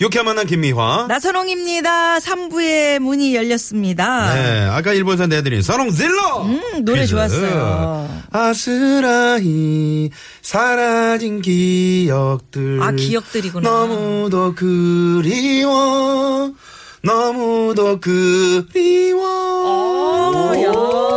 유쾌한 만남 김미화. 나선홍입니다. 3부의 문이 열렸습니다. 네, 아까 일본에서 내드린 선홍 질러. 음, 노래 좋았어요. 아스라이 사라진 기억들. 아, 기억들이구나. 너무도 그리워. 너무도 그리워. 어, 야.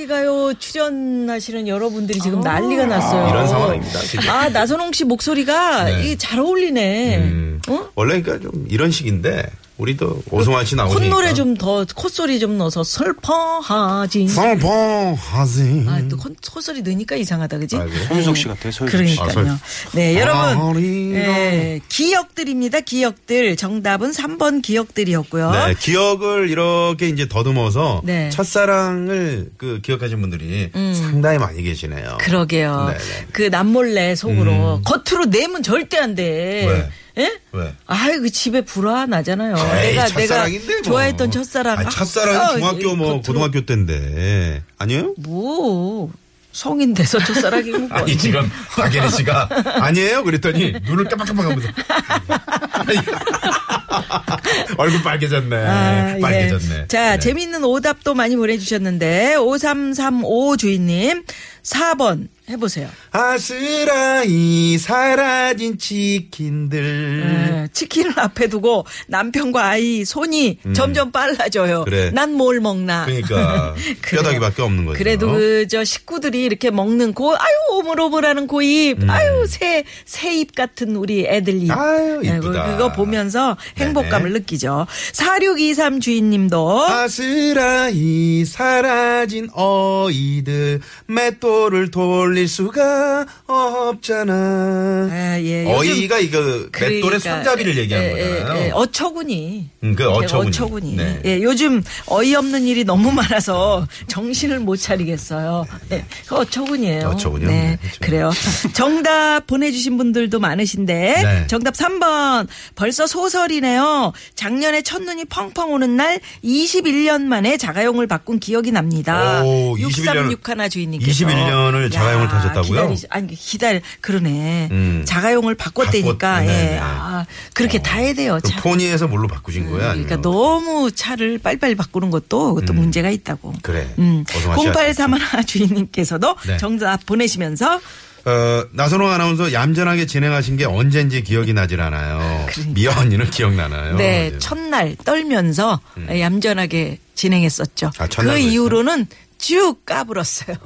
국악이 가요 출연하시는 여러분들이 지금 난리가 났어요. 이런 상황입니다. 진짜. 아, 나선홍 씨 목소리가 네. 이게 잘 어울리네. 음, 어? 원래 그러니까 좀 이런 식인데 우리도 오승환 씨 나오니까. 콧노래 좀 더 콧소리 좀 넣어서 슬퍼하지. 성포하지. 아, 또 콧, 콧소리 넣으니까 이상하다, 그지? 아이고. 손윤석 씨 같아요. 아, 그러니까요. 설- 네, 여러분. 예, 기억들입니다, 기억들. 정답은 3번 기억들이었고요. 네, 기억을 이렇게 이제 더듬어서 네. 음. 첫사랑을 그 기억하신 분들이 상당히 많이 계시네요. 그러게요. 네네. 음. 그 남몰래 속으로 겉으로 내면 절대 안 돼. 예? 왜? 아이 그 집에 불화나잖아요. 에이, 내가 내가 뭐. 좋아했던 첫사랑. 아니, 첫사랑이 아, 중학교 뭐 겉으로- 고등학교 때인데 아니에요? 뭐 성인 돼서 첫사랑이고 뭐. 아니 지금 박예리 씨가 아니에요? 그랬더니 눈을 깜빡깜빡하면서 얼굴 빨개졌네. 아, 예. 빨개졌네. 자, 네. 재미있는 오답도 많이 보내주셨는데, 5335 주인님, 4번 해보세요. 아스라이 사라진 치킨들. 예, 치킨을 앞에 두고 남편과 아이 손이 점점 빨라져요. 음. 그래. 난 뭘 먹나. 그러니까. 뼈다귀밖에 없는 거죠. 그래도 그 저 식구들이 이렇게 먹는 고 아유 오물오물하는 고입 아유 새 새 입 같은 우리 애들 입 음. 아유, 예, 이쁘다. 그거 보면서 행복감을 네네. 느끼죠 4623 주인님도 아스라이 사라진 어이들 맷돌 을 돌릴 수가 없잖아. 아, 예, 어이가 이거 맷돌의 그러니까, 손잡이를 얘기하는 예, 예, 거잖아요. 예, 어처구니. 음, 그 어처구니. 어처구니. 네. 예, 요즘 어이없는 일이 너무 많아서 정신을 못 차리겠어요. 예, 그 어처구니예요. 어처구니 네. 그래요. 정답 보내주신 분들도 많으신데 네. 정답 3번 벌써 소설이네요. 작년에 첫눈이 펑펑 오는 날 21년 만에 자가용을 바꾼 기억이 납니다. 오, 21년 636 하나 주인님께서 21년 을 자가용을 야, 타셨다고요? 기다리시- 아니 기다려 그러네. 음. 자가용을 바꿨다니까. 바꿨- 예. 네네. 아, 그렇게 다 해야 돼요. 차. 포니에서 뭘로 바꾸신 거야? 그러니까 아니면? 너무 차를 빨리빨리 바꾸는 것도 그것도 문제가 있다고. 그래. 음. 어서 마셔야지. 0831 주인님께서도 네. 정답 보내시면서 어, 나선홍 아나운서 얌전하게 진행하신 게 언젠지 기억이 나질 않아요. 미아 언니는 기억나나요? 네, 이제. 첫날 떨면서 얌전하게 진행했었죠. 음. 아, 그 그랬어요? 이후로는 쭉 까불었어요.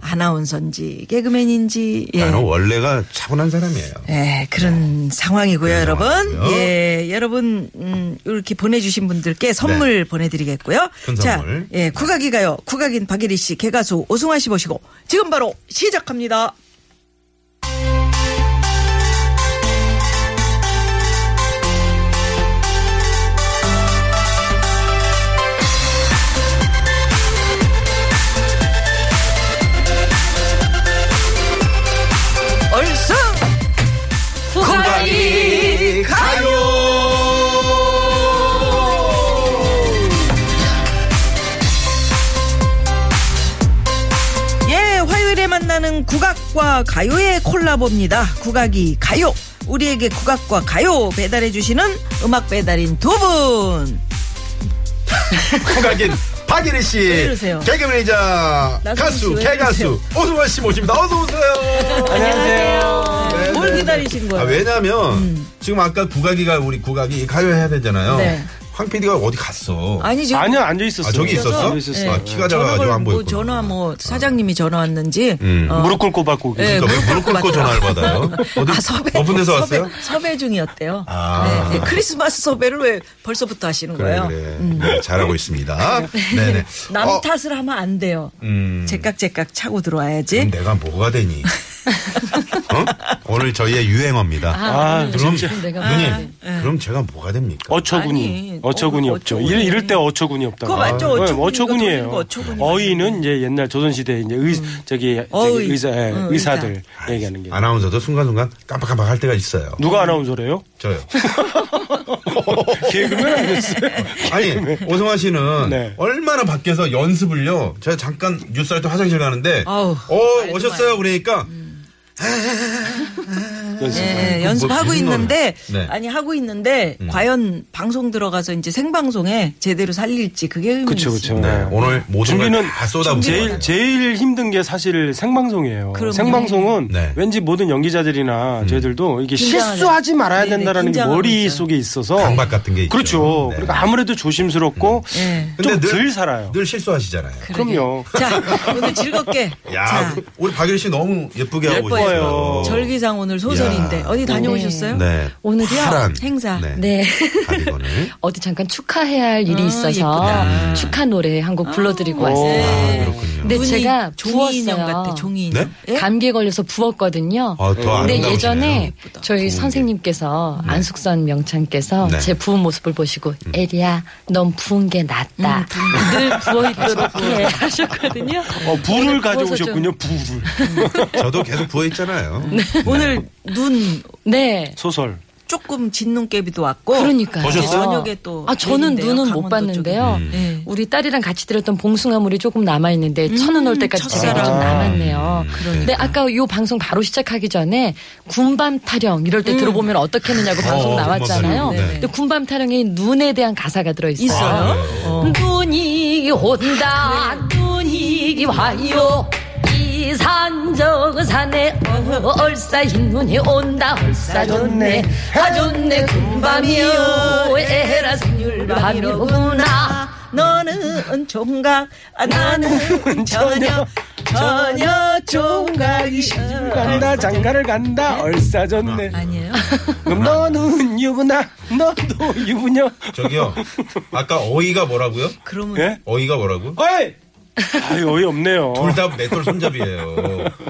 아나운서인지 개그맨인지 예. 나는 원래가 차분한 사람이에요. 예, 그런 상황이고요, 여러분. 상황이고요. 예, 여러분, 음, 이렇게 보내주신 분들께 선물 보내드리겠고요. 네. 큰 자, 선물. 예, 국악이 가요. 국악인 박예리 씨, 개가수 오승환 씨 모시고 지금 바로 시작합니다. 국악과 가요의 콜라보입니다. 국악이 가요. 우리에게 국악과 가요 배달해주시는 음악 배달인 두 분. 국악인 박예리 씨, 이러세요? 개그맨이자 가수, 개가수 오승환 씨 모십니다. 어서 오세요. 안녕하세요. 네, 뭘 네, 기다리신 네. 거예요? 음. 아, 왜냐면 지금 아까 국악이가 우리 국악이 가요 해야 되잖아요. 네. 황 PD가 어디 갔어? 아니, 지금. 아니요, 앉아 있었어요. 아, 저기 있었어? 앉아 있었어요. 아, 키가 작아가지고 안뭐 보였구나. 전화 뭐 사장님이 전화 왔는지 음. 어, 무릎 꿇고 받고 예, 계세요. 그러니까 왜 무릎 꿇고 전화를 받아요? 어디 아, 섭외. 높은 데서 섭외, 왔어요? 섭외 중이었대요. 아. 네, 네. 크리스마스 섭외를 왜 벌써부터 하시는 그래 거예요? 그래 네, 잘하고 있습니다. 네네. 남 어, 탓을 하면 안 돼요. 음. 제깍제깍 차고 들어와야지. 그럼 내가 뭐가 되니? 어? 오늘 저희의 유행어입니다. 아, 그럼. 내가 누님, 그럼 제가 뭐가 됩니까? 어처구니. 아니, 어처구니 어, 없죠. 어처구니. 이럴, 이럴 때 어처구니 없다. 그거 맞죠? 어처구니. 이거 어처구니예요. 어처구니 어이는 이제 옛날 조선시대 이제 의, 저기, 저기 어의. 의사, 예, 응, 의사들 얘기하는 게. 아나운서도 순간순간 깜빡깜빡 할 때가 있어요. 누가 아나운서래요? 저요. 개그맨 아니었어요? 아니, 오성환 씨는 네. 얼마나 밖에서 연습을요. 제가 잠깐 뉴스할 때 화장실 가는데, 아우, 어, 오셨어요? 그러니까, 연습. 예, 그 연습하고 뭐, 있는데? 네. 아니 하고 있는데 과연 방송 들어가서 이제 생방송에 제대로 살릴지 그게 의문이지. 그쵸, 그쵸. 네, 오늘 모든 준비는 걸다 쏟아붓고. 제일 제일 힘든 게 사실 생방송이에요. 그럼요. 생방송은 네. 왠지 모든 연기자들이나 저희들도 이게 긴장하죠. 실수하지 말아야 네네, 된다라는 게 머리 있어요. 속에 있어서 강박 같은 게 있죠. 그렇죠. 네. 그러니까 아무래도 조심스럽고 예. 근데 좀 늘- 덜 살아요. 늘 실수하시잖아요. 그럼요. 자 오늘 즐겁게. 야, 자 우리 박일 씨 너무 예쁘게 하고 예뻐요. 있어요. 절기상 오늘 소설인데 야. 어디 다녀오셨어요? 네. 오늘이요? 파란 행사. 네. 네. 가디건을. 어디 잠깐 축하해야 할 일이 아, 있어서 예쁘다. 축하 노래 한 곡 불러드리고 왔어요. 아, 그렇군요. 근데 눈이 제가 종이 인형 부었어요. 같아. 종이 인형. 네? 예? 감기에 걸려서 부었거든요. 아, 더 근데. 예전에 예쁘다. 저희 부은 게. 선생님께서 안숙선 명창께서 네. 제 부은 모습을 보시고 에리야 넌 부은 게 낫다. 늘 부어 있도록 해 하셨거든요. 어, 부어서 가져오셨군요. 불을. 저도 계속 부어 있 잖아요. 오늘 눈 네. 소설. 조금 진눈깨비도 왔고. 그러니까요. 보셨어요? 저녁에 또. 아, 저는 내린대요, 눈은 못 봤는데요. 쪽에. 네. 우리 딸이랑 같이 들었던 봉숭아물이 조금 남아 있는데 천은 올 때까지. 제가 좀 남았네요. 그러니까. 근데 아까 요 방송 바로 시작하기 전에 군밤 타령 이럴 때 들어보면 어떻게 했느냐고 방송 어, 나왔잖아요. 군밤 타령. 네. 근데 군밤 타령에 눈에 대한 가사가 들어 있어요. 있어요? 눈이 온다, 눈이 와요. 이 산 저산에 얼싸인 눈이 온다 얼싸 좋네 아 좋네 군밤이요 에라 생률밤이로구나 너는 총각, 아, 나는 저녁, 저녁 총각이 간다 장가를 간다 얼싸졌네. 아니에요? 그럼 너는 유부나 너도 유부녀. 저기요. 아까 어이가 뭐라고요? 그러면 예? 어이가 뭐라고? 어이. 아유 어이 없네요. 둘 다 맷돌 손잡이에요.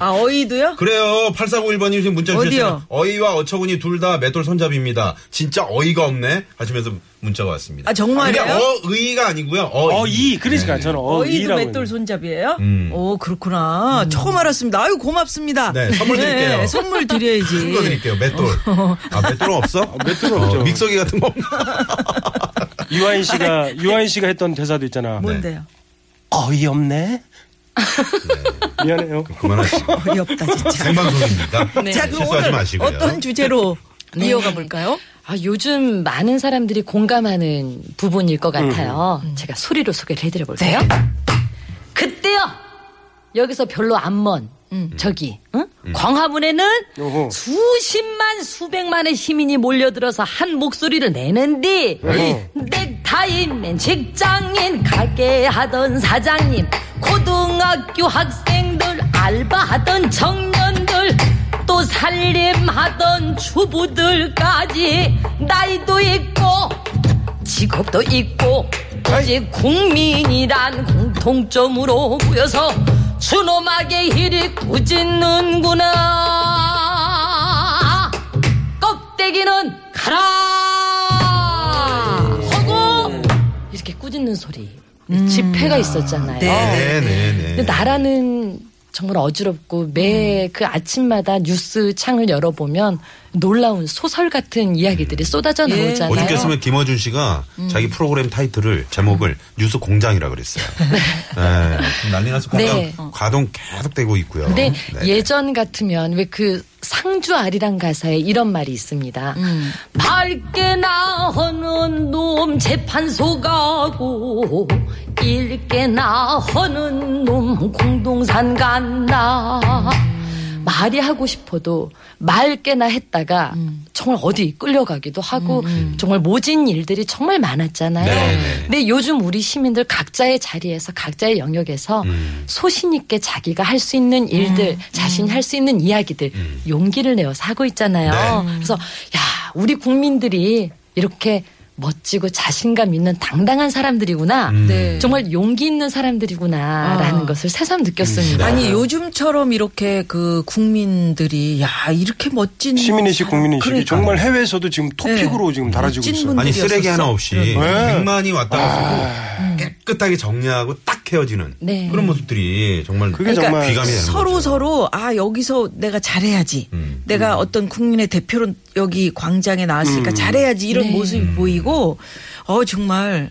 아 어이도요? 그래요. 8491번님 지금 문자 어디요? 주셨잖아요. 어이와 어처구니 둘 다 맷돌 손잡이입니다. 진짜 어이가 없네. 하시면서 문자가 왔습니다. 아, 정말이에요? 그게 어의가 아니고요. 어이. 어이 그러니까 저는 어이도. 맷돌 손잡이에요? 음. 오 그렇구나. 처음 알았습니다. 아유 고맙습니다. 네, 선물 드릴게요. 네, 선물 드려야지. 큰 거 드릴게요. 맷돌. 아, 맷돌은 없어? 맷돌 없죠. 어, 믹서기 같은 거 없나? 유아인 씨가 유아인 씨가 했던 대사도 있잖아. 뭔데요? 어이 없네. 미안해요. 그만하시고. 어이없다 진짜. 생방송입니다. 자 그럼 실수하지 오늘 마시고요. 어떤 주제로 네. 이어가 볼까요? 아, 요즘 많은 사람들이 공감하는 부분일 것 같아요. 제가 소리로 소개를 해드려 볼까요? 그때요! 여기서 별로 안 먼, 저기, 응? 광화문에는 어허. 수십만, 수백만의 시민이 몰려들어서 한 목소리를 내는데, 어허. 넥타이 맨 직장인, 가게 하던 사장님, 고등학교 학생들, 알바하던 청년들, 또 살림하던 주부들까지 나이도 있고 직업도 있고 오직 국민이란 공통점으로 모여서 준엄하게 일이 꾸짖는구나. 껍데기는 가라. 하고 이렇게 꾸짖는 소리. 집회가 있었잖아요. 네, 네, 네. 근데 나라는 정말 어지럽고 매 그 아침마다 뉴스 창을 열어보면 놀라운 소설 같은 이야기들이 쏟아져 예. 나오잖아요. 어저께으면 김어준 씨가 자기 프로그램 타이틀을 제목을 뉴스 공장이라 그랬어요. 네. 난리 나서 공장 네. 가동 계속되고 있고요. 근데 네. 예전 같으면 왜 그 상주 아리랑 가사에 이런 말이 있습니다. 밝게 나하는 놈 재판소 가고 읽게 나하는 놈 공동산 간다. 말이 하고 싶어도 맑게나 했다가 정말 어디 끌려가기도 하고 정말 모진 일들이 정말 많았잖아요. 네네. 근데 요즘 우리 시민들 각자의 자리에서 각자의 영역에서 음. 소신 있게 자기가 할 수 있는 일들, 자신이 할 수 있는 이야기들 용기를 내어서 하고 있잖아요. 네. 그래서 야 우리 국민들이 이렇게 멋지고 자신감 있는 당당한 사람들이구나. 음. 네. 정말 용기 있는 사람들이구나라는 아. 것을 새삼 느꼈습니다. 아니 요즘처럼 이렇게 그 국민들이 야 이렇게 멋진 시민의식. 국민의식이 그러니까. 정말 해외에서도 지금 토픽으로 지금 달아지고 있어요. 분들. 아니 쓰레기 하나 없이 네. 100만이 왔다 갔고 깨끗하게 정리하고 딱 헤어지는 네. 그런 모습들이 정말 그게 그러니까 정말 귀감이 되는 서로 거죠. 서로 아 여기서 내가 잘해야지. 음. 내가 어떤 국민의 대표로 여기 광장에 나왔으니까 음. 잘해야지 이런 네. 모습이 보이고 어 정말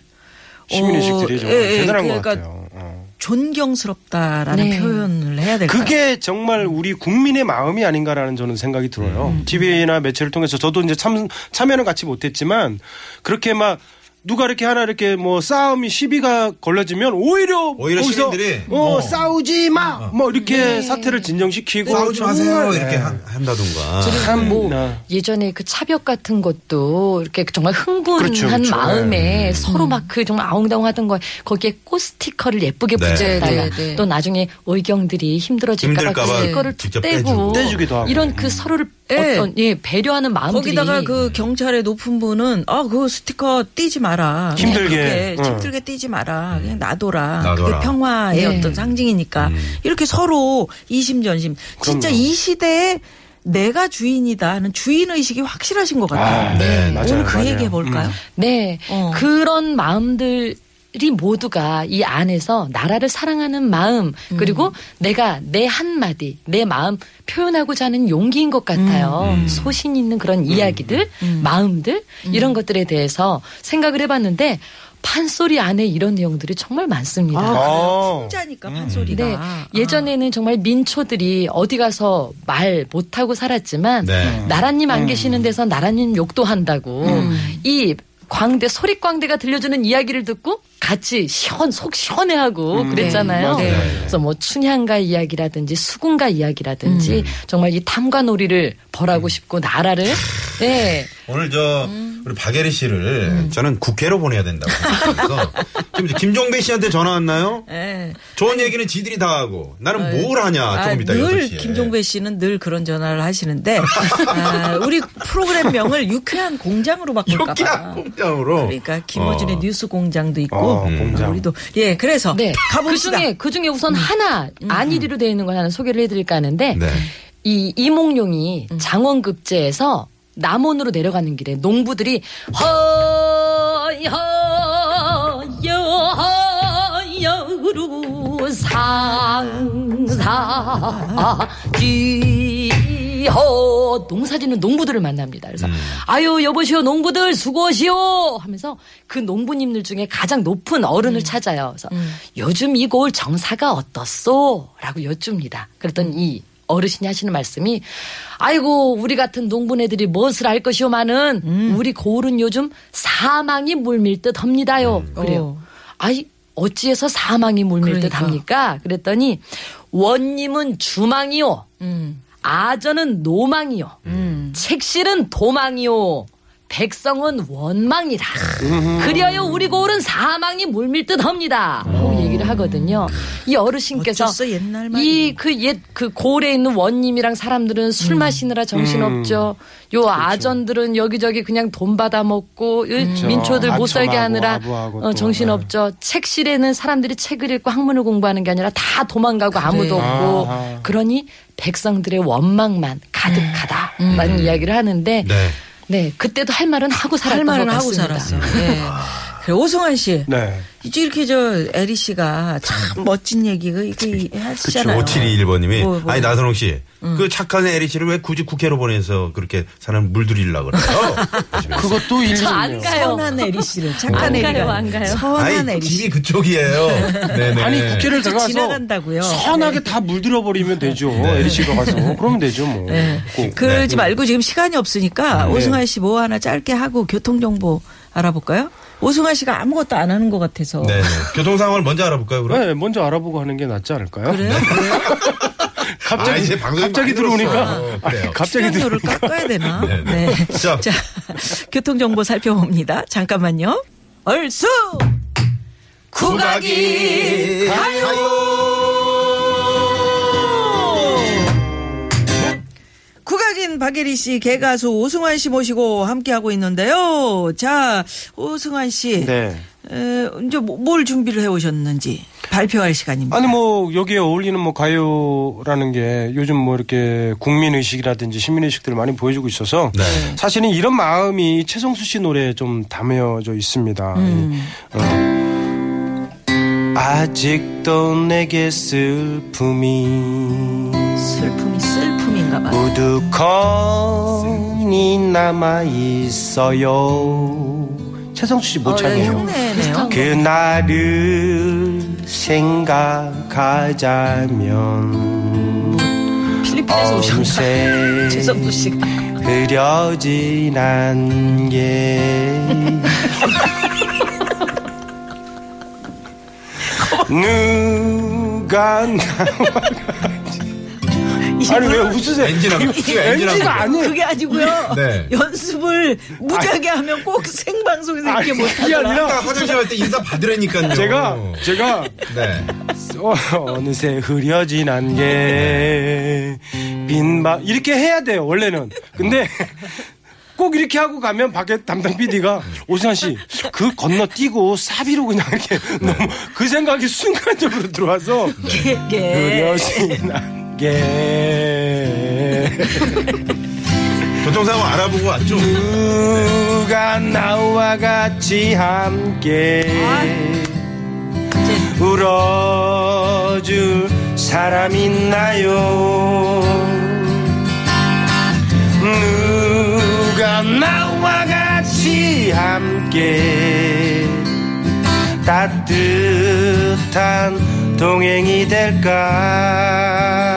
시민의식들이 어, 정말 예, 예, 대단한 것 그러니까 같아요. 어. 존경스럽다라는 네. 표현을 해야 될까요? 그게 정말 우리 국민의 마음이 아닌가라는 저는 생각이 들어요. 음. TV나 매체를 통해서 저도 이제 참 참여는 같이 못했지만 그렇게 막 누가 이렇게 하나 이렇게 뭐 싸움이 시비가 걸려지면 오히려 오히려 거기서 시민들이 어, 어. 싸우지 마 뭐 이렇게 네. 사태를 진정시키고 싸우지 마세요 정말, 이렇게 네. 한- 한다든가 참, 뭐 네. 예전에 그 차벽 같은 것도 이렇게 정말 흥분한 그렇죠, 그렇죠. 마음에 서로 막 그 정말 아웅다웅하던 거 거기에 꽃 스티커를 예쁘게 네. 붙였다가 네, 네, 네. 또 나중에 의경들이 힘들어질까봐 그 스티커를 툭 떼고. 떼주기도 하고. 이런 그 서로를 네. 어떤 예 배려하는 마음들이 거기다가 그 경찰의 높은 분은 아 그 스티커 띄지 마라 힘들게. 응. 힘들게 띄지 마라 그냥 놔둬라, 놔둬라. 그게 평화의 네. 어떤 상징이니까 음. 이렇게 서로 이심전심 진짜 그럼요. 이 시대에 내가 주인이다 하는 주인 의식이 확실하신 것 같아요. 아, 네, 맞아요, 오늘 그 맞아요. 얘기 해볼까요? 음. 네 어. 그런 마음들 이 모두가 이 안에서 나라를 사랑하는 마음 그리고 내가 내 한마디 내 마음 표현하고자 하는 용기인 것 같아요. 소신 있는 그런 이야기들, 마음들 이런 것들에 대해서 생각을 해봤는데 판소리 안에 이런 내용들이 정말 많습니다. 아, 아. 풍자니까 판소리가. 네. 아. 예전에는 정말 민초들이 어디 가서 말 못하고 살았지만 네. 나라님 안 계시는 데서 나라님 욕도 한다고 이 광대 소리 광대가 들려주는 이야기를 듣고 같이 시원 속 시원해하고 그랬잖아요. 네, 맞아요. 그래서 뭐 춘향가 이야기라든지 수군가 이야기라든지 정말 이 탐관오리를 벌하고 싶고 나라를 네. 오늘 저 우리 박예리 씨를 저는 국회로 보내야 된다고 생각해서 지금 김종배 씨한테 전화 왔나요? 네. 좋은 얘기는 지들이 다 하고 나는 뭘 하냐 아, 조금 이따 늘 6시에. 김종배 씨는 늘 그런 전화를 하시는데 아, 우리 프로그램명을 유쾌한 공장으로 바꿀까 유쾌한 봐. 공장으로. 그러니까 김어준의 어. 뉴스 공장도 있고 어, 공장. 우리도 예 그래서 네. 그 가봅시다. 중에 그 중에 우선 하나 안일이로 되어 있는 걸 하나 소개를 해드릴까 하는데 네. 이 이몽룡이 장원급제에서 남원으로 내려가는 길에 농부들이 허여여루 상사 지 허 농사짓는 농부들을 만납니다. 그래서 아유 여보시오 농부들 수고하시오 하면서 그 농부님들 중에 가장 높은 어른을 찾아요. 그래서 요즘 이 고을 정사가 어떻소? 라고 여쭙니다. 그랬더니 이 어르신이 하시는 말씀이 아이고 우리 같은 농부네들이 무엇을 알 것이오마는 우리 고을은 요즘 사망이 물밀 듯 합니다요. 그래요. 어. 아이 어찌해서 사망이 물밀 듯 그러니까. 합니까? 그랬더니 원님은 주망이요. 음. 아전은 노망이요. 책실은 도망이요. 백성은 원망이라. 그리하여 우리 고을은 사망이 물밀 듯 합니다. 라고 얘기를 하거든요. 이 어르신께서. 이 그 옛 그 고을에 있는 원님이랑 사람들은 술 마시느라 정신없죠. 요 아전들은 여기저기 그냥 돈 받아 먹고 이 민초들 못 살게 하느라 어, 또, 정신없죠. 책실에는 사람들이 책을 읽고 학문을 공부하는 게 아니라 다 도망가고 아무도 없고. 그러니 백성들의 원망만 가득하다라는 이야기를 하는데 네. 네 그때도 할 말은 하고 살았던 할 말은 것 하고. 살았어요. 예. 그래, 오승환 씨. 네. 이제 이렇게 저 에리 씨가 참 멋진 얘기 그 이게 하시잖아요. 5721번님이 뭐, 뭐. 아니 나선홍 씨. 그 착한 에리 씨를 왜 굳이 국회로 보내서 그렇게 사람 물들이려고 그래요? 그것도 일리 안 있네요. 가요. 선한 에리 씨를 착한 안 에리가 가요, 안 가요. 선한 에리 씨. 집이 그쪽이에요. 네네. 아니 국회를 들어가서 지나간다고요. 선하게 다 물들여 버리면 되죠. 에리 씨가 가서 그러면 되죠 뭐. 꼭. 그러지 말고 지금 시간이 없으니까 네. 오승환 씨 뭐 하나 짧게 하고 교통 정보 알아볼까요? 오승환 씨가 아무것도 안 하는 것 같아서. 네네. 교통 상황을 먼저 알아볼까요, 그럼? 네, 먼저 알아보고 하는 게 낫지 않을까요? 그래요? 갑자기 아, 이제 방송이 갑자기 들어오니까. 아니, 그래요. 갑자기 출연료를 들어오니까 깎아야 되나? 네, 네. 네. 자. 자, 교통 정보 살펴봅니다. 잠깐만요. 얼쑤! 국악이 가요! 국악 이 흑인 박예리 씨, 개가수 오승환 씨 모시고 함께하고 있는데요. 자, 오승환 씨. 네. 에, 이제 뭐- 뭘 준비를 해 오셨는지 발표할 시간입니다. 아니 뭐 여기에 어울리는 뭐 가요라는 게 요즘 뭐 이렇게 국민 의식이라든지 시민 의식들을 많이 보여주고 있어서 네. 사실은 이런 마음이 최성수 씨 노래에 좀 담여져 있습니다. 이, 어. 아직도 내게 슬픔이 슬픔이 슬픔인가 봐. 우두커니 남아 있어요. 최성수 씨못 어, 예. 그날을 생각하자면 필리핀에서 오셨나? 최성수 씨가. 흐려진 안개 누가 나와 아니 왜 웃으세요? 엔진하고 엔지가 아니에요. 그게 아니고요. 네. 연습을 무지하게 하면 꼭 생방송에서 이렇게 못하더라. 그게 아니라 화장실 갈 때 인사 받으라니까요. 제가 제가 네. 어, 어느새 흐려진 안개 빈방 이렇게 해야 돼요 원래는 근데 꼭 이렇게 하고 가면 밖에 담당 PD가 오승환 씨 그 건너 뛰고 사비로 그냥 이렇게 너무 그 생각이 순간적으로 들어와서 예. 흐려진 안개 교통 상황 알아보고 왔죠. 누가 나와 같이 함께 울어줄 사람 있나요? 누가 나와 같이 함께 따뜻한 동행이 될까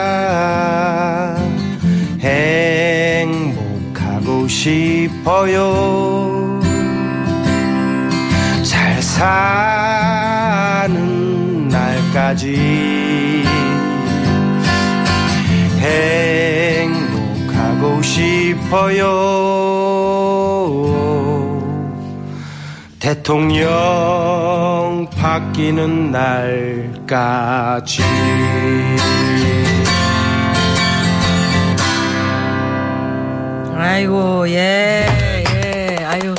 행복하고 싶어요. 잘 사는 날까지 행복하고 싶어요. 대통령 바뀌는 날까지 아이고 예, 예. 아유.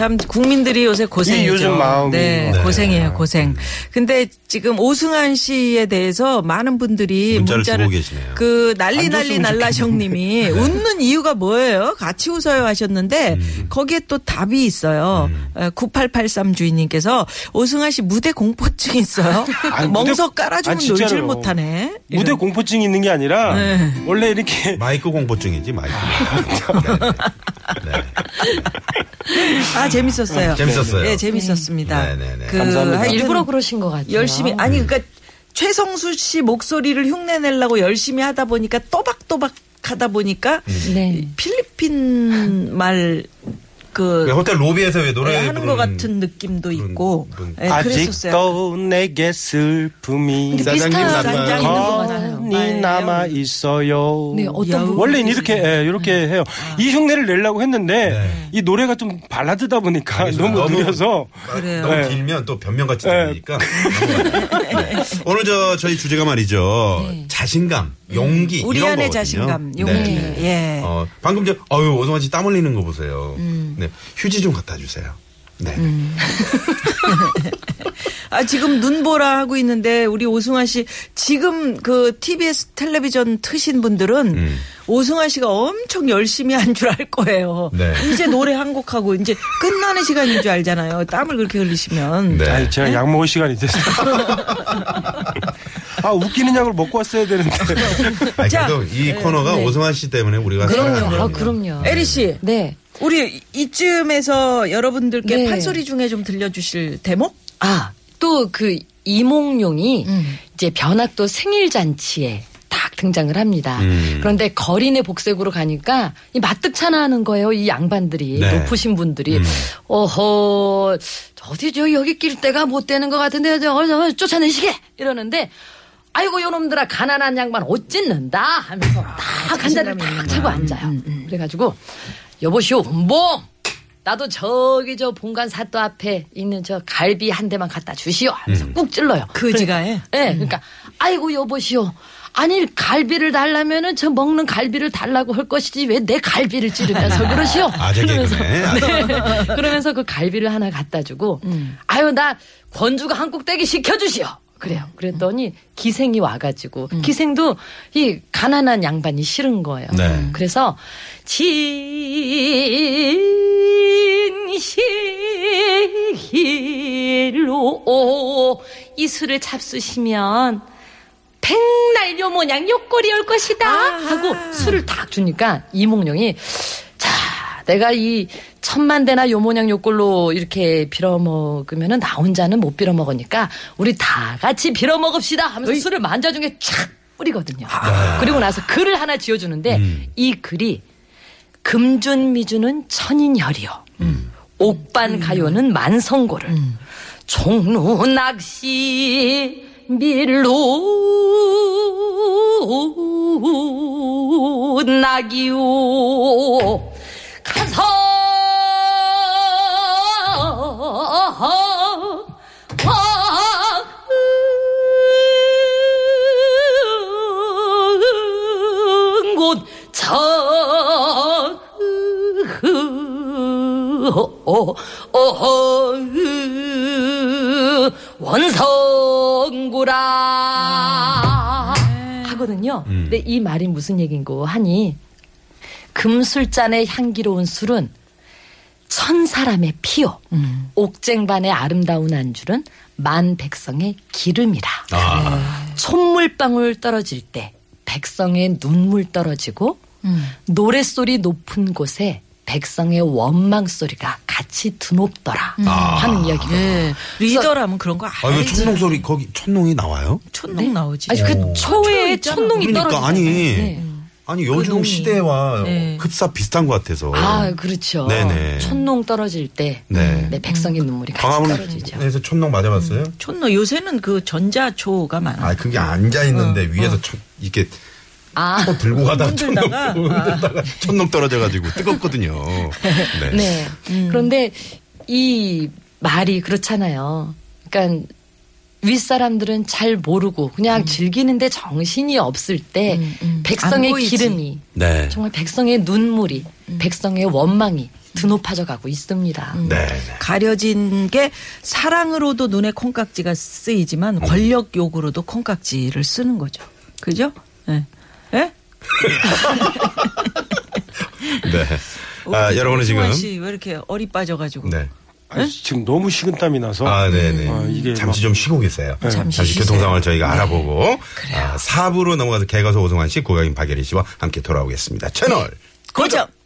참 국민들이 요새 고생이죠. 이 요즘 마음이. 네, 네. 고생이에요, 고생. 근데 지금 오승환 씨에 대해서 많은 분들이 문자를 문자를. 그 난리 안 난리 날라형님이 웃는 이유가 뭐예요? 같이 웃어요 하셨는데 음. 거기에 또 답이 있어요. 어, 9883 주인님께서 오승환 씨 무대 공포증 있어요. 아니, 무대- 멍석 깔아주면 아니, 놀질. 못하네. 무대 이런. 공포증이 있는 게 아니라 네. 원래 이렇게 마이크 공포증이지 마이크. 네. 네. 아 재밌었어요. 재밌었어요. 네, 재밌었습니다. 네네네. 그 감사합니다. 하여튼 일부러 그러신 것 같아요. 열심히 아니 그러니까 최성수 씨 목소리를 흉내내려고 열심히 하다 보니까 또박또박 하다 보니까 네. 필리핀 말 그 왜 호텔 로비에서 왜 노래 하는 것 부르는 같은 느낌도 있고 분. 예, 그랬었어요. 아직도 내게 슬픔이 사장님 비슷한 남아- 장이 있는 것 같아요. 건이 남아 있어요. 네, 어떤. 부분 원래는 이렇게 예, 이렇게 해요. 이 흉내를 내려고 했는데 네. 이 노래가 좀 발라드다 보니까 알겠습니다. 너무, 너무- 느려서 그래요. 너무 네. 길면 또 변명같이 네. 들리니까. 네. 오늘 저 저희 주제가 말이죠. 자신감, 용기 우리 이런 안의 거거든요. 자신감, 용기. 네. 예. 어, 방금 저 어유 오성환 씨 땀 흘리는 거 보세요. 음. 네. 휴지 좀 갖다 주세요. 네. 아, 지금 눈보라 하고 있는데 우리 오승환 씨 지금 그 TBS 텔레비전 트신 분들은 음. 오승환 씨가 엄청 열심히 한 줄 알 거예요. 네. 이제 노래 한 곡 하고 이제 끝나는 시간인 줄 알잖아요. 땀을 그렇게 흘리시면. 네. 아니, 제가 약 먹을 시간이 됐어요. 아 웃기는 약을 먹고 왔어야 되는데. 자, 그래도 이 코너가 오성환 씨 때문에 우리가 그럼요. 아. 그럼요. 에리 씨. 네. 우리 이쯤에서 여러분들께 네. 판소리 중에 좀 들려주실 대목? 아, 또 그 이몽룡이 음. 이제 변학도 생일 잔치에 딱 등장을 합니다. 음. 그런데 거린의 복색으로 가니까 이 마뜩찮아 하는 거예요. 이 양반들이 네. 높으신 분들이 음. 어허 어디 저 여기 낄 데가 못 되는 것 같은데 저, 저, 쫓아내시게 이러는데 아이고 요놈들아 가난한 양반 옷 찢는다 하면서 딱한 자리를 딱 차고 앉아요. 그래가지고 여보시오 본봉 나도 저기 저 본관 사또 앞에 있는 저 갈비 한 대만 갖다 주시오 하면서 꾹 찔러요. 그지가에? 네, 그러니까 아이고 여보시오. 아니 갈비를 달라면은 저 먹는 갈비를 달라고 할 것이지 왜 내 갈비를 찌르면서 그러시오? 아재 개그네. 아재 네. 그러면서 그 갈비를 하나 갖다 주고 아유 나 권주가 한국대기 시켜주시오. 그래요. 그랬더니 기생이 와가지고 기생도 이 가난한 양반이 싫은 거예요. 네. 그래서 진실로 이 술을 잡수시면 백날 요 모양 요꼴이 올 것이다 하고 술을 딱 주니까 이몽룡이 자 내가 이 천만 대나 요 모양 요꼴로 이렇게 빌어 먹으면은 나 혼자는 못 빌어 먹으니까 우리 다 같이 빌어 먹읍시다 하면서 술을 만자 중에 촥 뿌리거든요. 그리고 나서 글을 하나 지어주는데 이 글이 금준미주는 천인혈이요. 옥반 가요는 만성고를. 종로 낚시 밀로 낙이요. 원성구라 하거든요. 근데 이 말이 무슨 얘긴고 하니 금술잔의 향기로운 술은 천 사람의 피요. 옥쟁반의 아름다운 안주는 만 백성의 기름이라. 아. 촛물방울 떨어질 때 백성의 눈물 떨어지고 노랫소리 높은 곳에 백성의 원망 소리가 같이 드높더라 하는 이야기거든요. 예. 리더라면 그런 거 아, 왜 알지. 촌농 소리 거기 촌농이 나와요? 촌농 나오지. 아니 그 초에. 촌농이 그러니까 떨어지잖아요. 아니 네. 아니 요즘 농이. 시대와 네. 흡사 비슷한 것 같아서. 아 그렇죠. 네네. 촌농 떨어질 때 네. 네, 백성의 눈물이 같이 떨어지죠. 광화문에서 촌농 맞아봤어요? 촌농 요새는 그 전자초가 많아. 아 그게 앉아 있는데 위에서 촌- 이렇게 아, 초 들고 가다가 촌농 흔들다가? 흔들다가 촌농 떨어져가지고 뜨겁거든요. 네. 네. 그런데 이 말이 그렇잖아요. 그러니까 윗사람들은 잘 모르고 그냥 즐기는데 정신이 없을 때안 백성의 보이지. 기름이 네. 정말 백성의 눈물이 백성의 원망이 드높아져 가고 있습니다. 네. 네. 가려진 게 사랑으로도 눈에 콩깍지가 쓰이지만 권력 욕으로도 콩깍지를 쓰는 거죠. 그죠? 예. 예? 네. 아, 여러분은 지금 오승환 씨왜 이렇게 어리 빠져가지고. 네. 아니, 지금 너무 식은땀이 나서. 아, 네네. 어, 이게 잠시 막- 좀 쉬고 계세요. 잠시 잠시 쉬세요. 교통 상황을 저희가 알아보고 아, 4부로 넘어가서 개가서 오승환 씨, 고각인 박예리 씨와 함께 돌아오겠습니다. 채널 고정.